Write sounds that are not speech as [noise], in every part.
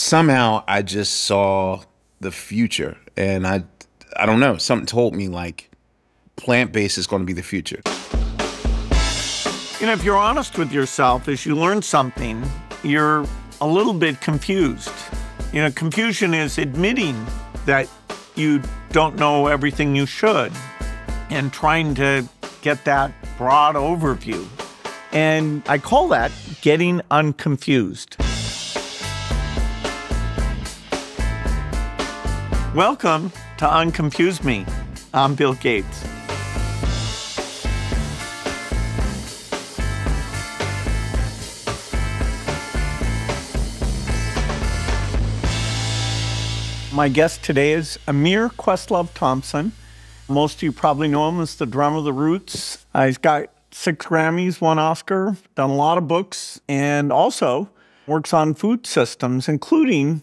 somehow I just saw the future and I I don't know, something told me like plant-based is going to be the future. You know, if you're honest with yourself as you learn something, you're a little bit confused. You know, confusion is admitting that you don't know everything you should and trying to get that broad overview. And I call that getting unconfused. Welcome to Unconfuse Me. I'm Bill Gates. My guest today is Ahmir Questlove Thompson. Most of you probably know him as the drummer of The Roots. Uh, he's got six Grammys, one Oscar, done a lot of books, and also works on food systems, including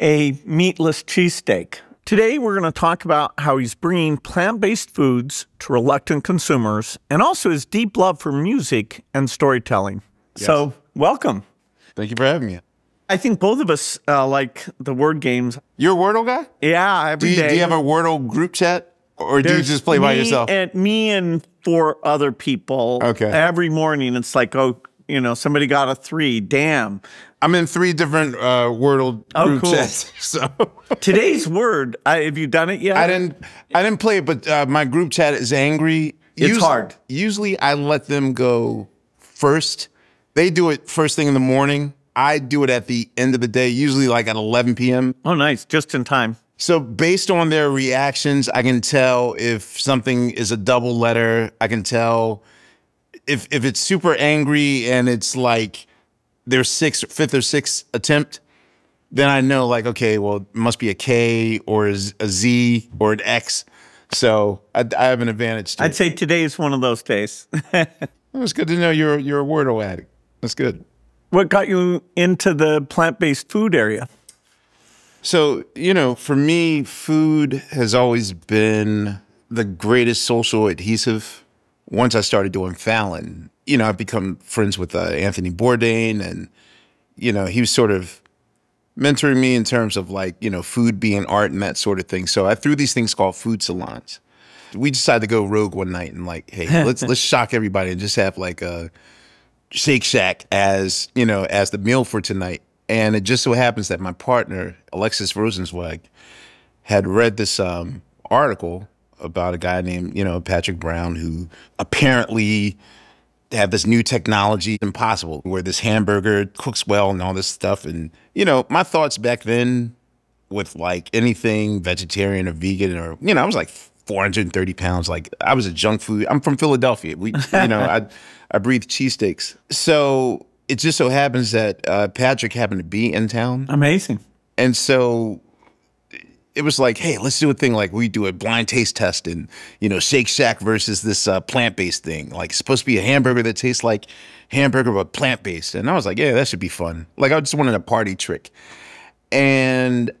a meatless cheesesteak. Today, we're going to talk about how he's bringing plant based foods to reluctant consumers and also his deep love for music and storytelling. Yes. So, welcome. Thank you for having me. I think both of us uh, like the word games. You're a Wordle guy? Yeah, every do you, day. do you have a Wordle group chat or do you just play by yourself? And me and four other people. Okay. Every morning, it's like, oh, you know, somebody got a three. Damn. I'm in three different uh, Wordle Oh, group cool. chats. [laughs] So Today's word. I, have you done it yet? I didn't I didn't play it, but uh, my group chat is angry. It's hard. Usually I let them go first. They do it first thing in the morning. I do it at the end of the day, usually like at 11 p.m. Oh, nice. Just in time. So based on their reactions, I can tell if something is a double letter. I can tell if if it's super angry and it's like their sixth, fifth or sixth attempt. Then I know like okay, well, it must be a K or a Z or an X. So I, I have an advantage. I'd it. say today is one of those days. [laughs] It's good to know you're you're a Wordle addict. That's good. what got you into the plant based food area? So, you know, for me, food has always been the greatest social adhesive. Once I started doing Fallon, you know, I've become friends with uh, Anthony Bourdain, and, you know, he was sort of mentoring me in terms of like, you know, food being art and that sort of thing. So I threw these things called food salons. We decided to go rogue one night and like, hey, let's [laughs] let's shock everybody and just have like a Shake Shack as you know as the meal for tonight. And it just so happens that my partner Alexis Rosenzweig had read this um, article about a guy named you know Patrick Brown who apparently have this new technology impossible where this hamburger cooks well and all this stuff. And you know my thoughts back then with like anything vegetarian or vegan or you know I was like 430 pounds. Like I was a junk food I'm from Philadelphia. We you know I I breathe cheesesteaks. So it just so happens that uh, Patrick happened to be in town. Amazing. and so it was like, hey, let's do a thing like we do a blind taste test and, you know, Shake Shack versus this uh, plant based thing. Like, it's supposed to be a hamburger that tastes like hamburger, but plant based. And I was like, yeah, that should be fun. Like, I just wanted a party trick. And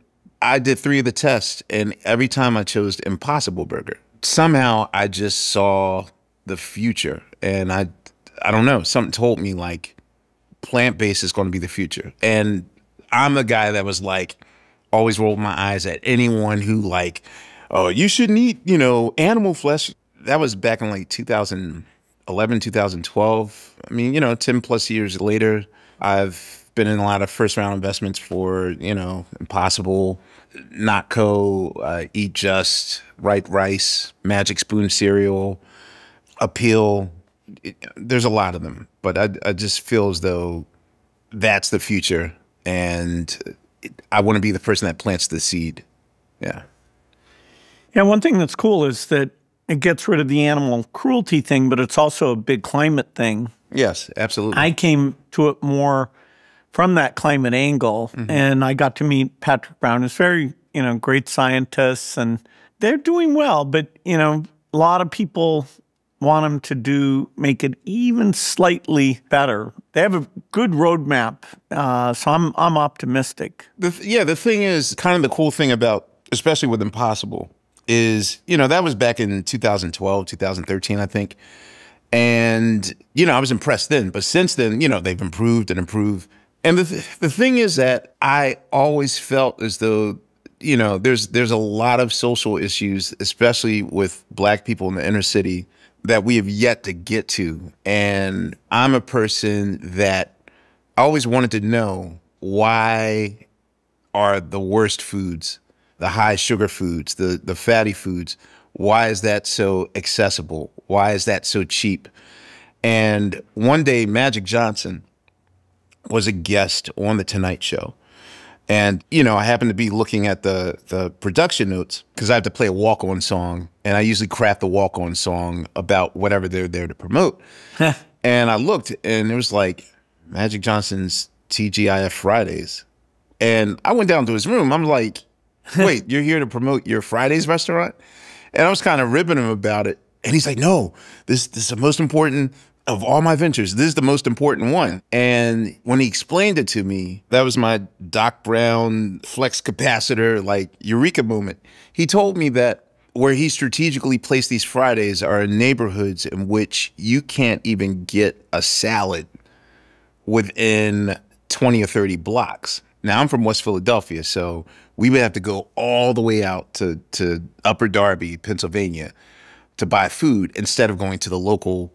I did three of the tests, and every time I chose Impossible Burger. Somehow I just saw the future. And I, I don't know, something told me like plant based is going to be the future. And I'm the guy that was like, always rolled my eyes at anyone who like, oh, you shouldn't eat, you know, animal flesh. That was back in like 2011, 2012. I mean, you know, 10 plus years later, I've been in a lot of first round investments for, you know, Impossible, Notco, uh, Eat Just, Right Rice, Magic Spoon cereal, Apeel. It- there's a lot of them, but I, I just feel as though that's the future. And I want to be the person that plants the seed. Yeah. Yeah, one thing that's cool is that it gets rid of the animal cruelty thing, but it's also a big climate thing. Yes, absolutely. I came to it more from that climate angle, mm-hmm. and I got to meet Patrick Brown. He's very, you know, great scientists, and they're doing well. But you know, a lot of people want them to do make it even slightly better. They have a good roadmap, uh, so I'm I'm optimistic. the th- yeah, the thing is, kind of the cool thing about, especially with Impossible, is you know that was back in 2012, 2013, I think, and you know I was impressed then. But since then, you know they've improved and improved. And the th- the thing is that I always felt as though you know there's there's a lot of social issues, especially with Black people in the inner city, that we have yet to get to. And I'm a person that always wanted to know why are the worst foods, the high sugar foods, the the fatty foods, why is that so accessible? Why is that so cheap? And one day Magic Johnson was a guest on the Tonight Show. And you know, I happened to be looking at the the production notes because I have to play a walk on song, and I usually craft the walk on song about whatever they're there to promote. and I looked, and it was like Magic Johnson's TGIF Fridays, and I went down to his room. I'm like, [laughs] "Wait, you're here to promote your Fridays restaurant?" And I was kind of ribbing him about it, and he's like, "No, this this is the most important of all my ventures, this is the most important one. And when he explained it to me, that was my Doc Brown flux capacitor, like eureka moment. He told me that where he strategically placed these Fridays are in neighborhoods in which you can't even get a salad within 20 or 30 blocks. Now I'm from West Philadelphia, so we would have to go all the way out to, to Upper Darby, Pennsylvania to buy food instead of going to the local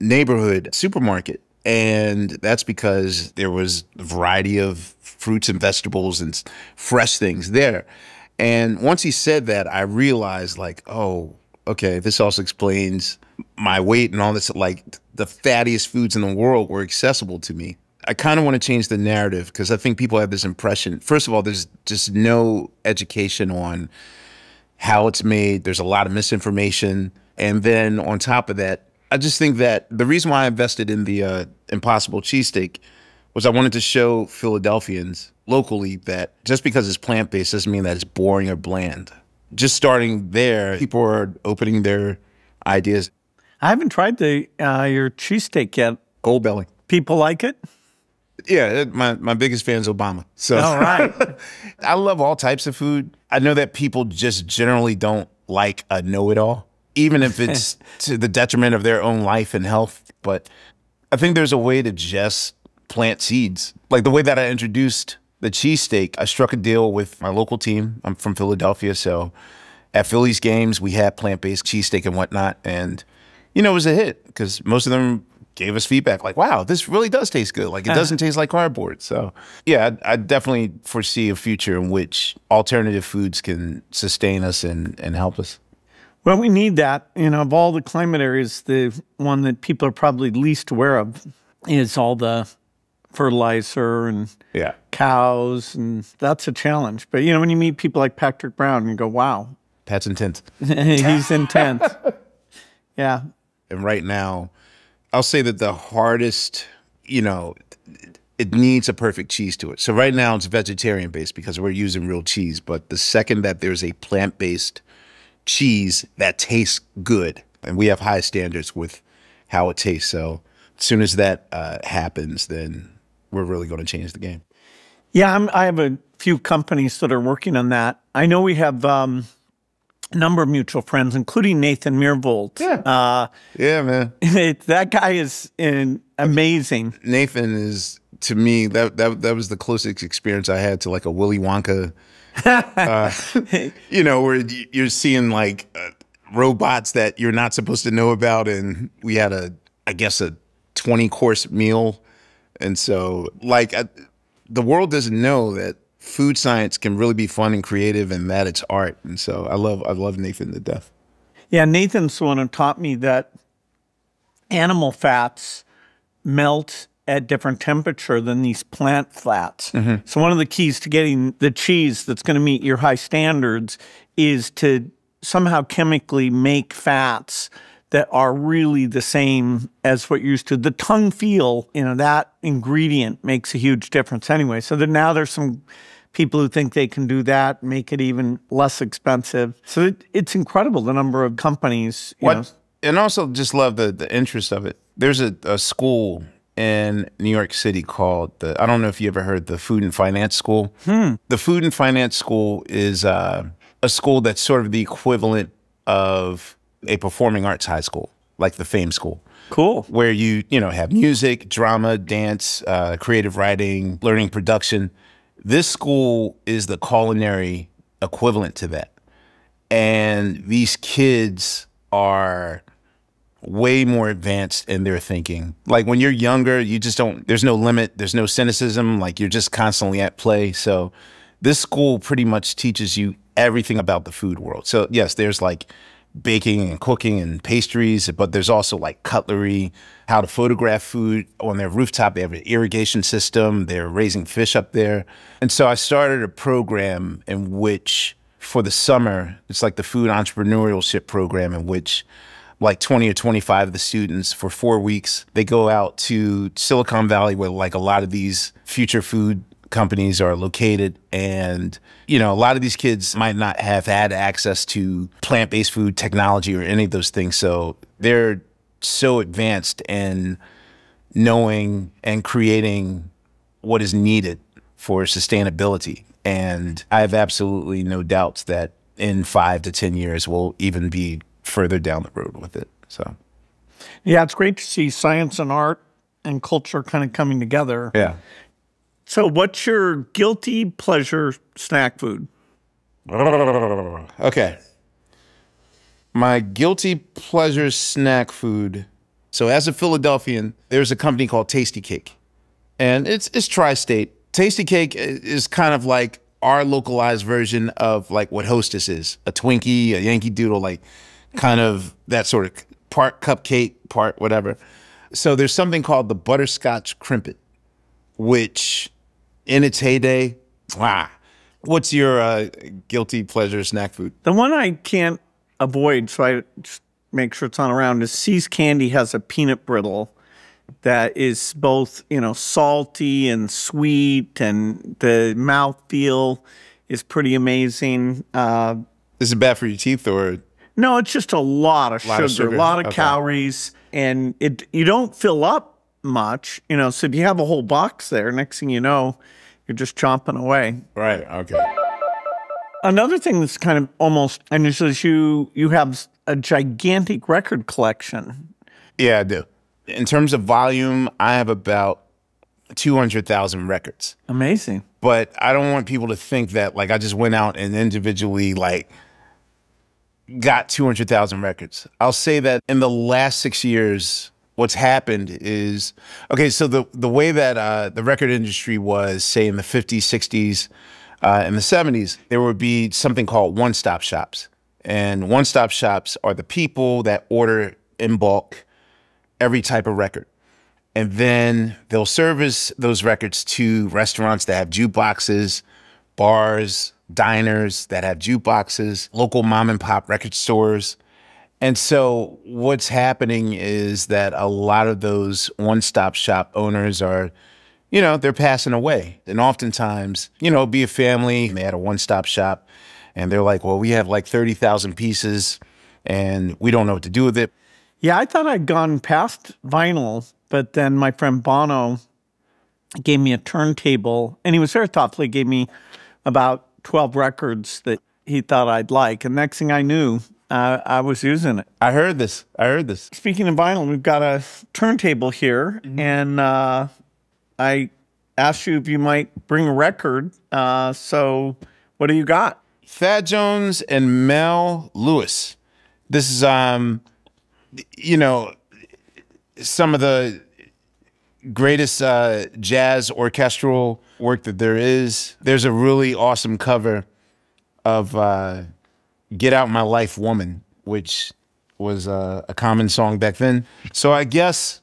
neighborhood supermarket. And that's because there was a variety of fruits and vegetables and fresh things there. And once he said that, I realized, like, oh, okay, this also explains my weight and all this. Like, the fattiest foods in the world were accessible to me. I kind of want to change the narrative because I think people have this impression. First of all, there's just no education on how it's made, there's a lot of misinformation. And then on top of that, I just think that the reason why I invested in the uh, Impossible cheesesteak was I wanted to show Philadelphians locally that just because it's plant based doesn't mean that it's boring or bland. Just starting there, people are opening their ideas. I haven't tried the uh, your cheesesteak yet. Goldbelly. People like it. Yeah, my my biggest fan is Obama. So all right, [laughs] I love all types of food. I know that people just generally don't like a know it all even if it's [laughs] to the detriment of their own life and health. But I think there's a way to just plant seeds. Like the way that I introduced the cheesesteak, I struck a deal with my local team. I'm from Philadelphia, so at Phillies games, we had plant based cheesesteak and whatnot. And, you know, it was a hit because most of them gave us feedback like, wow, this really does taste good. Like it uh-huh. doesn't taste like cardboard. So, yeah, I, I, definitely foresee a future in which alternative foods can sustain us and, and help us. Well, we need that. You know, of all the climate areas, the one that people are probably least aware of is all the fertilizer and yeah. cows, and that's a challenge. But you know, when you meet people like Patrick Brown, you go, "Wow, Pat's intense." [laughs] He's intense. [laughs] yeah. And right now, I'll say that the hardest, you know, it needs a perfect cheese to it. So right now it's vegetarian based because we're using real cheese. But the second that there's a plant based cheese that tastes good. And we have high standards with how it tastes. So as soon as that uh, happens, then we're really going to change the game. Yeah, I'm, i have a few companies that are working on that. I know we have um, a number of mutual friends, including Nathan Myhrvold. Yeah, uh, yeah, man. [laughs] It, that guy is in, amazing. Nathan is to me that that that was the closest experience I had to like a Willy Wonka [laughs] uh, you know, where you're seeing like uh, robots that you're not supposed to know about, and we had a, I guess, a 20 course meal, and so like I, the world doesn't know that food science can really be fun and creative, and that it's art, and so I love I love Nathan to death. Yeah, Nathan's the one who taught me that animal fats melt at different temperature than these plant fats. Mm-hmm. So one of the keys to getting the cheese that's going to meet your high standards is to somehow chemically make fats that are really the same as what you're used to. The tongue feel, you know, that ingredient makes a huge difference anyway. So that now there's some people who think they can do that, make it even less expensive. So it, it's incredible the number of companies. what, know. and also just love the the interest of it. There's a, a school in New York City called the I don't know if you ever heard the Food and Finance School. Hmm. The Food and Finance School is uh, a school that's sort of the equivalent of a performing arts high school. like the Fame School Cool. where you you know have music, drama, dance, uh, creative writing, learning production. This school is the culinary equivalent to that, and these kids are way more advanced in their thinking. Like when you're younger, you just don't. There's no limit. There's no cynicism. Like you're just constantly at play. So this school pretty much teaches you everything about the food world. So yes, there's like baking and cooking and pastries, but there's also like cutlery, how to photograph food on their rooftop. They have an irrigation system. They're raising fish up there. And so I started a program in which for the summer, it's like the food entrepreneurship program in which like 20 or 25 of the students for four weeks, they go out to Silicon Valley where like a lot of these future food companies are located. And you know a lot of these kids might not have had access to plant-based food technology or any of those things. So they're so advanced in knowing and creating what is needed for sustainability. And i have absolutely no doubts that in five to ten years we'll even be further down the road with it so Yeah, it's great to see science and art and culture kind of coming together. yeah So, what's your guilty pleasure snack food? Okay. My guilty pleasure snack food. So as a Philadelphian, there's a company called Tastykake. And it's it's tri-state. Tastykake is kind of like our localized version of like what Hostess is. A Twinkie, a Yankee Doodle, like kind of that sort of part cupcake, part whatever. So there's something called the butterscotch Krimpet, which in its heyday, wow. What's your uh, guilty pleasure snack food? The one I can't avoid, so I just make sure it's on around, is See's Candy has a peanut brittle that is both, you know, salty and sweet, and the mouthfeel is pretty amazing. Uh, Is it bad for your teeth or? No, it's just a lot of Lot sugar, of sugar, a lot of okay. calories, and it you don't fill up much, you know. So if you have a whole box there, next thing you know, you're just chomping away. Right. Okay. Another thing that's kind of almost and unusual is you you have a gigantic record collection. Yeah, I do. In terms of volume, I have about two hundred thousand records. Amazing. But I don't want people to think that like I just went out and individually like got two hundred thousand records. I'll say that in the last six years, what's happened is okay. So the the way that uh, the record industry was, say in the fifties, sixties, uh, in the seventies, there would be something called one stop shops, and one stop shops are the people that order in bulk every type of record. And then they'll service those records to restaurants that have jukeboxes, bars, diners that have jukeboxes, local mom and pop record stores. And so what's happening is that a lot of those one-stop shop owners are, you know, they're passing away. And oftentimes, you know, be a family, they had a one-stop shop and they're like, well, we have like 30,000 pieces and we don't know what to do with it. Yeah, I thought I'd gone past vinyl, but then my friend Bono gave me a turntable, and he was very thoughtful. He gave me about twelve records that he thought I'd like, and next thing I knew, uh, I was using it. I heard this. I heard this. Speaking of vinyl, we've got a turntable here, and uh, I asked you if you might bring a record. Uh, so, what do you got? Thad Jones and Mel Lewis. This is um you know some of the greatest uh, jazz orchestral work that there is. There's a really awesome cover of uh, "Get Out My Life, Woman," which was uh, a common song back then. So I guess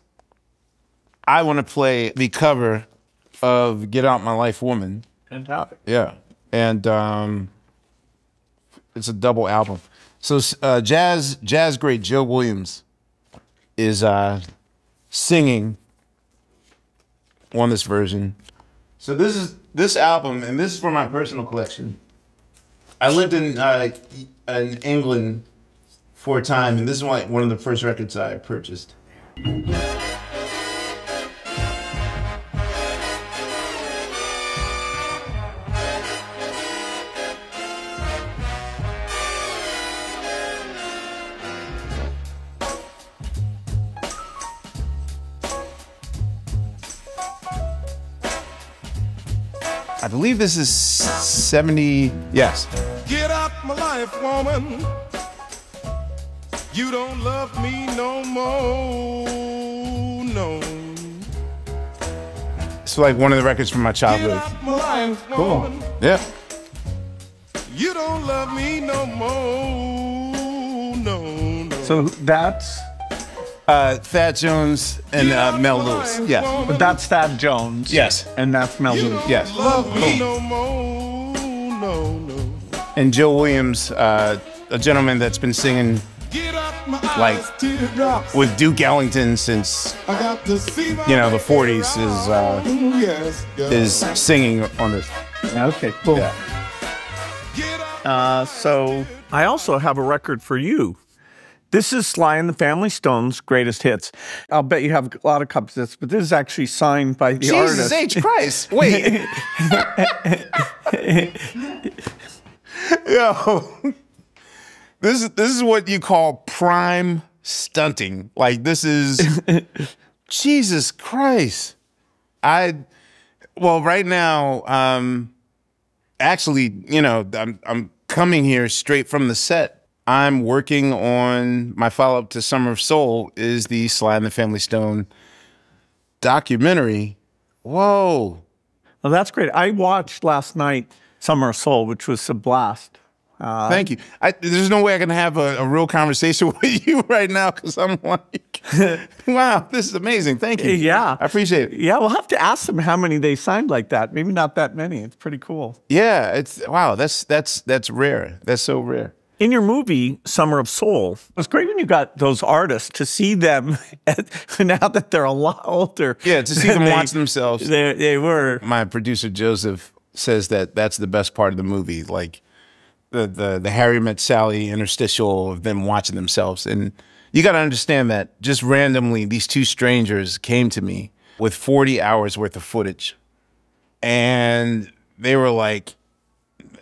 I want to play the cover of "Get Out My Life, Woman." Fantastic. Yeah, and um, it's a double album. So uh, jazz jazz great Joe Williams is uh, singing on this version. So this is this album, and this is for my personal collection. I lived in uh, in England for a time, and this is one of the first records I purchased. Believe this is 70. Yes. Get out my life, woman. You don't love me no more, no. It's like one of the records from my Get childhood. out my life, Cool. woman. Yeah. You don't love me no more, no, no. So that's Uh, Thad Jones and uh, Mel Lewis. life, Yeah. woman. that's Thad Jones. Yes. And that's Mel Lewis. Yes. love me no more, no, no. And Joe Williams, uh, a gentleman that's been singing Get out my Like- teardrops. with Duke Ellington since I got to see my you know the 40s is uh, Ooh, yes, is singing on this. Okay, cool. Yeah. Uh, so I also have a record for you. This is Sly and the Family Stones' greatest hits. I'll bet you have a lot of copies of this, but this is actually signed by the Jesus artist. H Christ! [laughs] Wait. [laughs] Yo, this is this is what you call prime stunting. Like this is [laughs] Jesus Christ. I well right now, um, actually, you know, I'm I'm coming here straight from the set. I'm working on my follow up to Summer of Soul is the Sly and the Family Stone documentary. Whoa. Well, that's great. I watched last night Summer of Soul, which was a blast. Uh, Thank you. I, there's no way I can have a, a real conversation [laughs] with you right now because I'm like, [laughs] wow, this is amazing. Thank you. Yeah. I appreciate it. Yeah, we'll have to ask them how many they signed like that. Maybe not that many. It's pretty cool. Yeah, it's wow. That's that's that's rare. That's so rare. In your movie, Summer of Soul, it was great when you got those artists to see them [laughs] now that they're a lot older. Yeah, to see them they- watch themselves. They, they were. My producer Joseph says that that's the best part of the movie. Like the the the Harry met Sally interstitial of them watching themselves, and you got to understand that just randomly these two strangers came to me with 40 hours worth of footage, and they were like,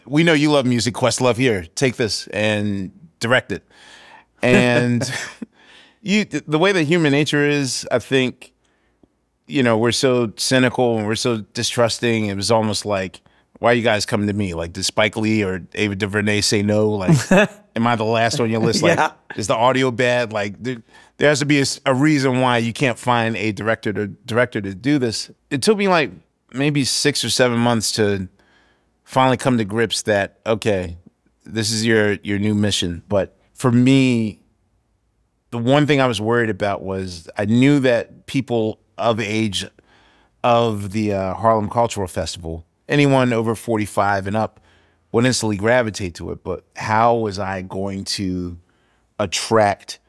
"We know you love music, Questlove. Here, take this and direct it." And [laughs] you, the way that human nature is, I think you know, we're so cynical and we're so distrusting. It was almost like, why are you guys coming to me? Like, did Spike Lee or Ava DuVernay say no? Like, [laughs] am I the last on your list? Like, Yeah. is the audio bad? Like, there, there has to be a reason why you can't find a director to director to do this. It took me like maybe six or seven months to finally come to grips that okay, this is your your new mission. But for me, the one thing I was worried about was I knew that people of age of the uh, Harlem Cultural Festival, anyone over 45 and up, would instantly gravitate to it. But how was I going to attract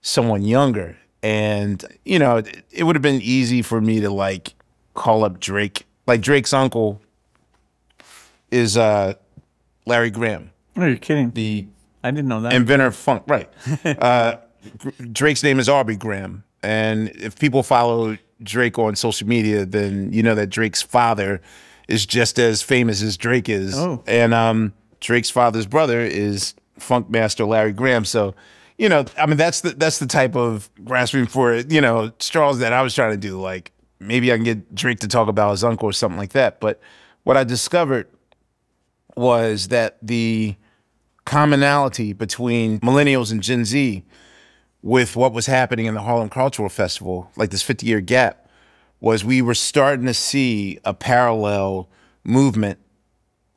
someone younger? And, you know, it, it would have been easy for me to like call up Drake. Like Drake's uncle is uh, Larry Graham, No, you're kidding? the I didn't know that. inventor of funk, right? [laughs] uh, Drake's name is Aubrey Graham, and if people follow Drake on social media, then you know that Drake's father is just as famous as Drake is, Oh. and um, Drake's father's brother is funk master Larry Graham. So, you know, I mean, that's the that's the type of grasping for you know straws that I was trying to do. Like maybe I can get Drake to talk about his uncle or something like that. But what I discovered was that the commonality between millennials and Gen Z with what was happening in the Harlem Cultural Festival, like this 50 year gap, was we were starting to see a parallel movement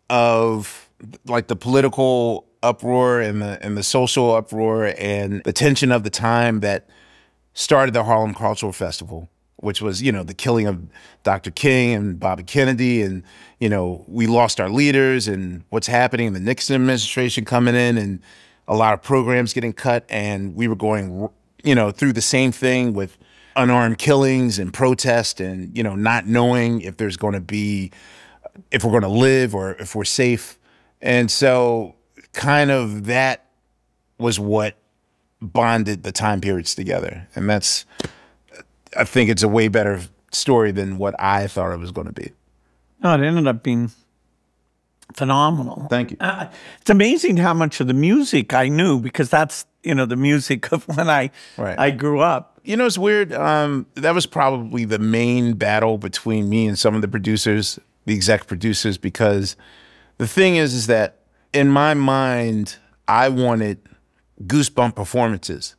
of like the political uproar and the and the social uproar and the tension of the time that started the Harlem Cultural Festival, which was, you know, the killing of Dr. King and Bobby Kennedy. And, you know, we lost our leaders and what's happening, in the Nixon administration coming in and a lot of programs getting cut. And we were going, you know, through the same thing with unarmed killings and protest and, you know, not knowing if there's going to be, if we're going to live or if we're safe. And so, kind of that was what bonded the time periods together. And that's, I think it's a way better story than what I thought it was going to be. no, it ended up being phenomenal. Thank you. Uh, it's amazing how much of the music I knew because that's you know the music of [laughs] when I Right. I grew up. You know, it's weird. Um, that was probably the main battle between me and some of the producers the exec producers because the thing is is that in my mind I wanted goosebump performances.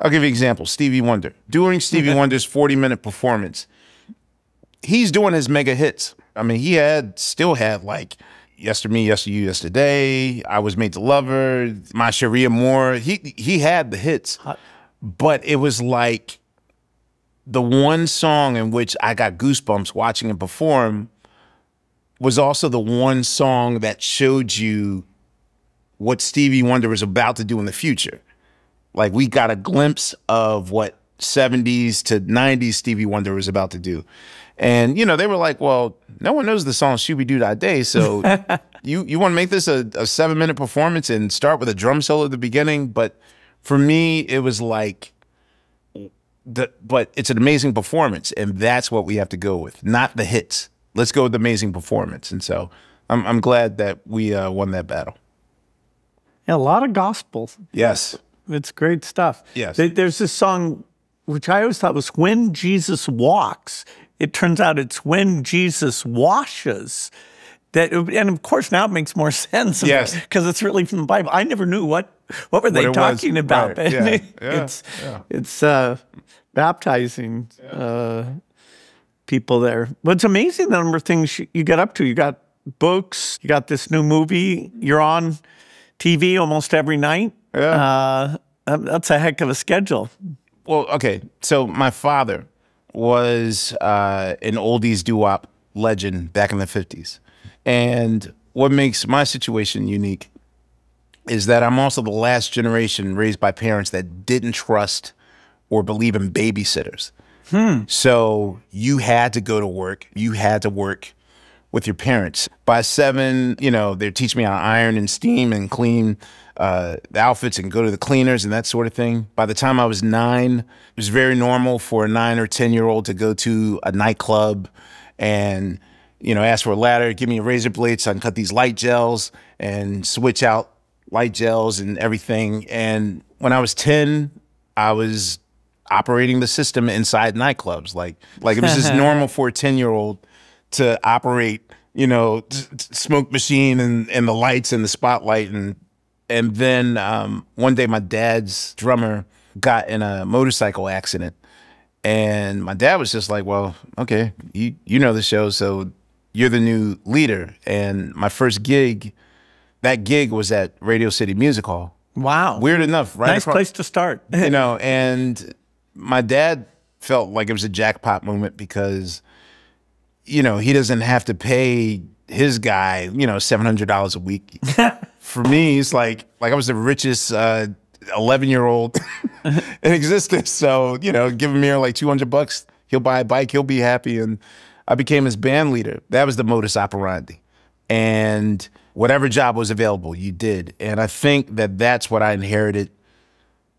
I'll give you an example. Stevie Wonder. During Stevie Wonder's 40 minute performance, he's doing his mega hits. I mean, he had still had like Yester Me, Yester You, Yesterday, I Was Made to Love Her, My Cherie Amour. He he had the hits. But it was like the one song in which I got goosebumps watching him perform was also the one song that showed you what Stevie Wonder was about to do in the future. Like we got a glimpse of what 70s to 90s Stevie Wonder was about to do. And you know, they were like, "Well, no one knows the song Shooby Doo That Day, so [laughs] you you want to make this a, a seven minute performance and start with a drum solo at the beginning?" But for me, it was like the but it's an amazing performance, and that's what we have to go with, not the hits. Let's go with the amazing performance. And so I'm I'm glad that we uh, won that battle. Yeah, a lot of gospel. Yes. It's great stuff. Yes. There's this song, which I always thought was When Jesus Walks. It turns out it's When Jesus Washes. That, and of course, now it makes more [laughs] sense. Yes. Because it's really from the Bible. I never knew what, what were they was. talking about. Right. Yeah. [laughs] Yeah. It's, it's uh, baptizing uh, people there. But it's amazing the number of things you get up to. You got books, you got this new movie, you're on TV almost every night. Yeah. Uh, that's a heck of a schedule. Well, okay. So my father was uh, an oldies doo-wop legend back in the fifties, and what makes my situation unique is that I'm also the last generation raised by parents that didn't trust or believe in babysitters. Hmm. So you had to go to work. You had to work with your parents. By seven, you know, they're teaching me how to iron and steam and clean uh, the outfits and go to the cleaners and that sort of thing. By the time I was nine, it was very normal for a nine or 10 year old to go to a nightclub and, you know, ask for a ladder, give me a razor blade so I can cut these light gels and switch out light gels and everything. And when I was 10, I was operating the system inside nightclubs. Like like it was just [laughs] normal for a 10 year old to operate, you know, smoke machine and, and the lights and the spotlight and and then um, one day my dad's drummer got in a motorcycle accident and my dad was just like, well, okay, you you know the show, so you're the new leader. And my first gig, that gig was at Radio City Music Hall. Wow. Weird enough, right? nice across- place to start. you know, and my dad felt like it was a jackpot moment because, you know, he doesn't have to pay his guy, you know, seven hundred dollars a week. [laughs] For me, it's like like I was the richest uh, eleven year old [laughs] in existence. So you know, give him here like two hundred bucks, he'll buy a bike, he'll be happy, and I became his band leader. That was the modus operandi, and whatever job was available, you did. And I think that that's what I inherited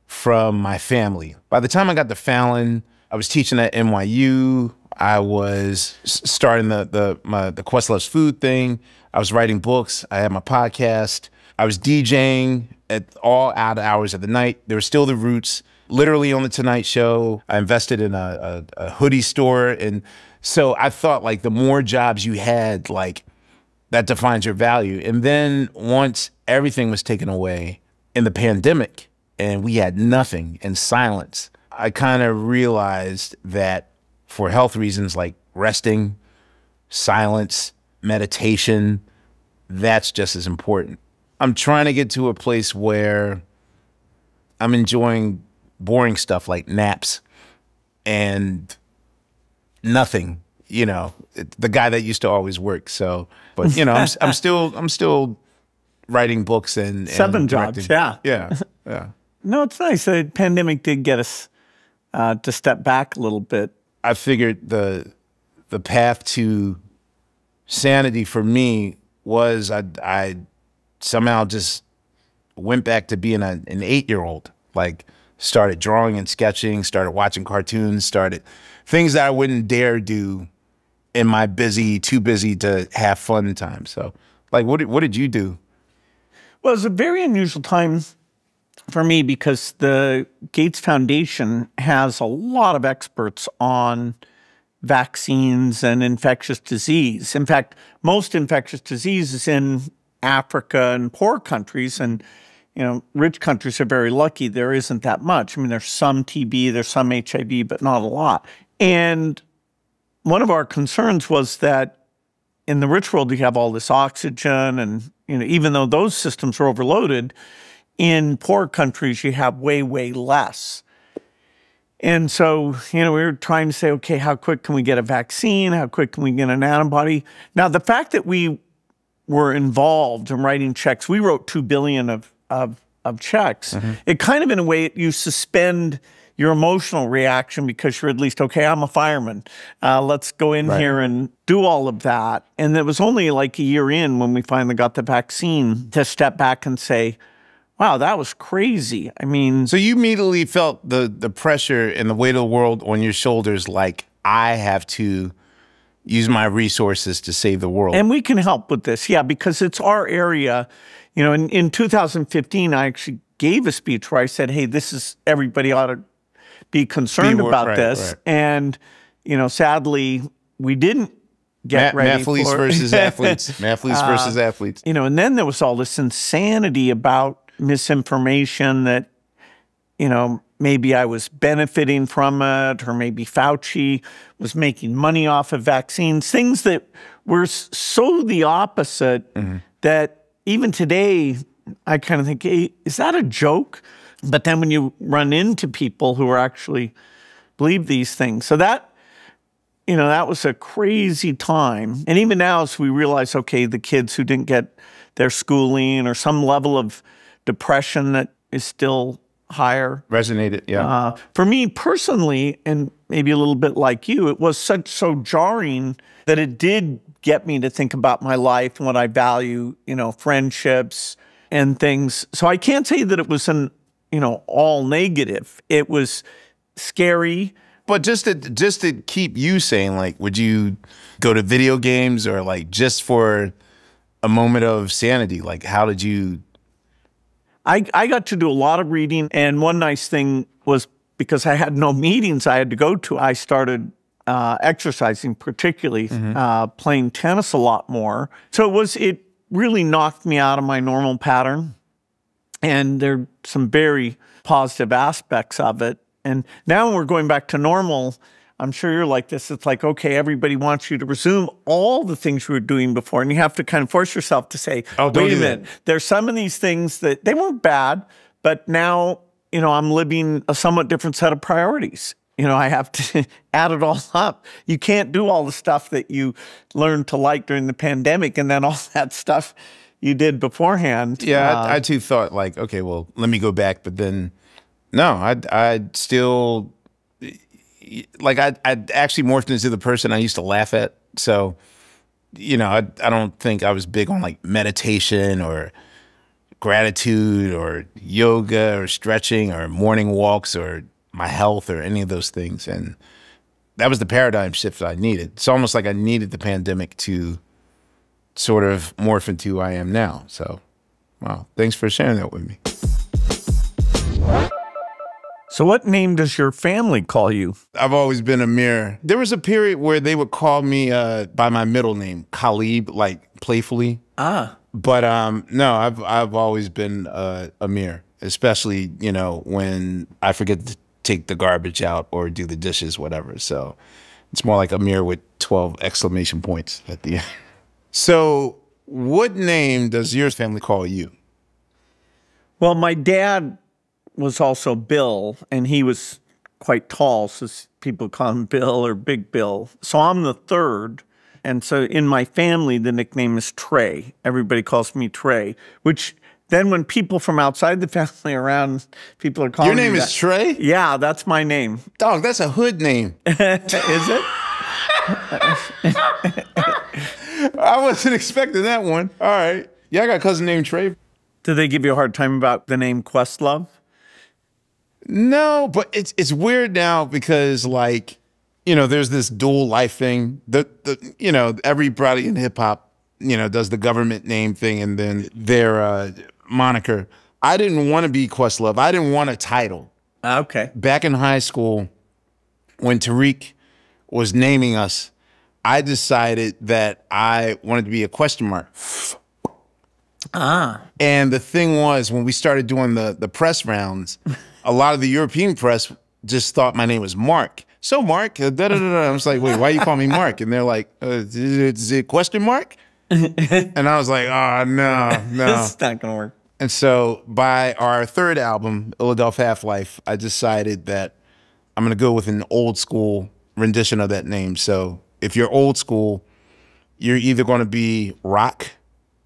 from my family. By the time I got to Fallon, I was teaching at NYU. I was starting the the my, the Questlove's food thing. I was writing books. I had my podcast. I was DJing at all out hours of the night. There were still the roots. Literally on the Tonight Show, I invested in a, a, a hoodie store, and so I thought like the more jobs you had, like that defines your value. And then once everything was taken away in the pandemic and we had nothing and silence, I kind of realized that for health reasons like resting, silence, meditation, that's just as important. I'm trying to get to a place where I'm enjoying boring stuff like naps and nothing you know the guy that used to always work so but you know i'm, I'm still i'm still writing books and, and Seven jobs, yeah. yeah [laughs] yeah No, it's nice. The pandemic did get us uh, to step back a little bit. I figured the the path to sanity for me was i i somehow just went back to being a, an eight year old like started drawing and sketching started watching cartoons started things that i wouldn't dare do in my busy too busy to have fun time so like what did, what did you do? Well, it was a very unusual time for me because the Gates Foundation has a lot of experts on vaccines and infectious disease. In fact, most infectious disease is in Africa and poor countries, and you know, rich countries are very lucky. There isn't that much. I mean, there's some TB, there's some HIV, but not a lot. And one of our concerns was that in the rich world, you have all this oxygen, and you know, even though those systems are overloaded, in poor countries you have way, way less. And so, you know, we were trying to say, okay, how quick can we get a vaccine? How quick can we get an antibody? Now, the fact that we were involved in writing checks, we wrote two billion of of, of checks. Mm-hmm. It kind of, in a way, you suspend your emotional reaction because you're at least okay. I'm a fireman. Uh, let's go in right. here and do all of that. And it was only like a year in when we finally got the vaccine to step back and say, wow, that was crazy. I mean, so you immediately felt the the pressure and the weight of the world on your shoulders. Like I have to use my resources to save the world, and we can help with this. Yeah, because it's our area. You know, in, in 2015, I actually gave a speech where I said, "Hey, this is everybody ought to be concerned be, about right, this," right. and you know, sadly, we didn't get Ma- ready mathletes for versus [laughs] athletes. Mathletes uh, versus athletes. You know, and then there was all this insanity about misinformation that, you know, maybe I was benefiting from it, or maybe Fauci was making money off of vaccines, things that were so the opposite mm-hmm. that even today, I kind of think, hey, is that a joke? But then when you run into people who are actually believe these things, so that you know that was a crazy time. And even now, as we realize, okay, the kids who didn't get their schooling or some level of depression that is still higher. Resonated, yeah. Uh, for me personally, and maybe a little bit like you, it was such so jarring that it did get me to think about my life and what I value, you know, friendships and things. So I can't say that it was an, you know, all negative. It was scary. But just to just to keep you saying, like, would you go to video games or like just for a moment of sanity? Like, how did you I, I got to do a lot of reading. And one nice thing was because I had no meetings I had to go to, I started uh, exercising, particularly mm-hmm. uh, playing tennis a lot more. So it was, it really knocked me out of my normal pattern. And there are some very positive aspects of it. And now we're going back to normal. I'm sure you're like this. It's like, okay, everybody wants you to resume all the things you were doing before. And you have to kind of force yourself to say, oh, wait a minute, there's some of these things that they weren't bad, but now, you know, I'm living a somewhat different set of priorities. You know, I have to [laughs] add it all up. You can't do all the stuff that you learned to like during the pandemic and then [laughs] all that stuff you did beforehand. Yeah, uh, I, I too thought like, okay, well, let me go back. But then, no, I I still like I I actually morphed into the person I used to laugh at. So, you know, I I don't think I was big on like meditation or gratitude or yoga or stretching or morning walks or my health or any of those things. And that was the paradigm shift that I needed. It's almost like I needed the pandemic to sort of morph into who I am now. So, wow, thanks for sharing that with me. So, what name does your family call you? I've always been Ahmir. There was a period where they would call me uh, by my middle name, Khalib, like playfully. Ah. But um, no, I've I've always been uh, Ahmir, especially you know when I forget to take the garbage out or do the dishes, whatever. So it's more like Ahmir with twelve exclamation points at the end. [laughs] So, what name does your family call you? Well, my dad was also Bill, and he was quite tall, so people call him Bill or Big Bill. So I'm the third. And so in my family, the nickname is Trey. Everybody calls me Trey, which then when people from outside the [laughs] family around, people are calling Your name is that. Trey? Yeah, that's my name. Dog, that's a hood name. [laughs] is it? I wasn't expecting that one. All right. Yeah, I got a cousin named Trey. Did they give you a hard time about the name Questlove? No, but it's it's weird now because like you know there's this dual life thing. The the you know everybody in hip hop you know does the government name thing and then their uh, moniker. I didn't want to be Questlove. I didn't want a title. Ah, okay. Back in high school, when Tariq was naming us, I decided that I wanted to be a question mark. Ah. And the thing was, when we started doing the the press rounds, [laughs] a lot of the European press just thought my name was Mark. So Mark, uh, da, da, da, da. I was like, wait, why you call me Mark? And they're like, uh, is, it, is it question mark? [laughs] and I was like, oh no, no. [laughs] It's not gonna work. And so by our third album, Illadelph Half Life, I decided that I'm gonna go with an old school rendition of that name. So if you're old school, you're either gonna be rock,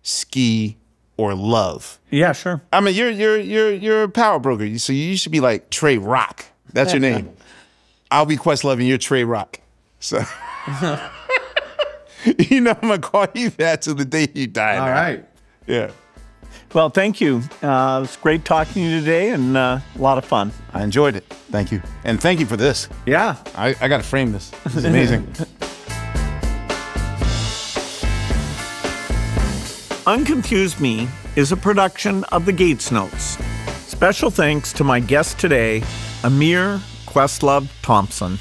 ski, or love. Yeah, sure. I mean, you're you're you're you're a power broker, so you should be like Trey Rock. That's your name. [laughs] I'll be Questlove and you're Trey Rock. So [laughs] you know I'm gonna call you that till the day you die. All now. right. Yeah. Well, thank you. Uh, it's great talking to you today and uh, a lot of fun. I enjoyed it. Thank you. And thank you for this. Yeah. I, I gotta frame this. This is amazing. [laughs] Unconfuse Me is a production of the Gates Notes. Special thanks to my guest today, Ahmir Questlove Thompson.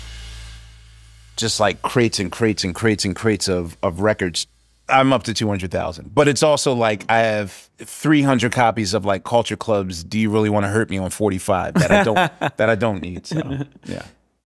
Just like crates and crates and crates and crates of, of records. I'm up to 200,000. But it's also like I have 300 copies of like Culture Club's Do You Really Want to Hurt Me on 45 that I don't [laughs] that I don't need. So, yeah.